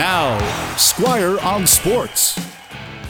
Now, Squire on Sports.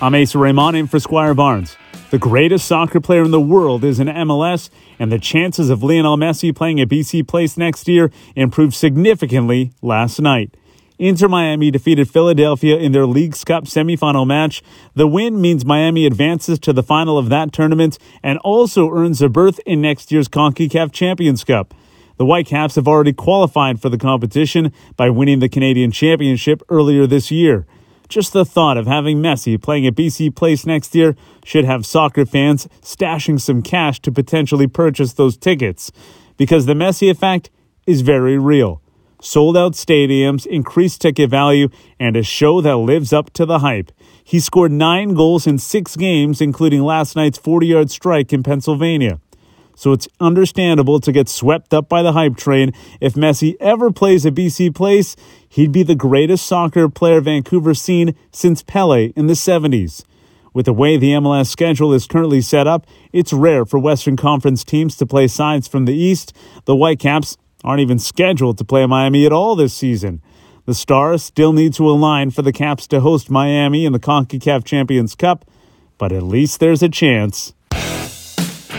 I'm Asa Raymond in for Squire Barnes. The greatest soccer player in the world is in MLS, and the chances of Lionel Messi playing at BC Place next year improved significantly last night. Inter Miami defeated Philadelphia in their Leagues Cup semifinal match. The win means Miami advances to the final of that tournament and also earns a berth in next year's CONCACAF Champions Cup. The Whitecaps have already qualified for the competition by winning the Canadian Championship earlier this year. Just the thought of having Messi playing at BC Place next year should have soccer fans stashing some cash to potentially purchase those tickets, because the Messi effect is very real. Sold out stadiums, increased ticket value, and a show that lives up to the hype. He scored nine goals in six games, including last night's 40 yard strike in Pennsylvania so it's understandable to get swept up by the hype train. If Messi ever plays at BC Place, he'd be the greatest soccer player Vancouver's seen since Pele in the 70s. With the way the MLS schedule is currently set up, it's rare for Western Conference teams to play sides from the East. The Whitecaps aren't even scheduled to play Miami at all this season. The Stars still need to align for the Caps to host Miami in the CONCACAF Champions Cup, but at least there's a chance.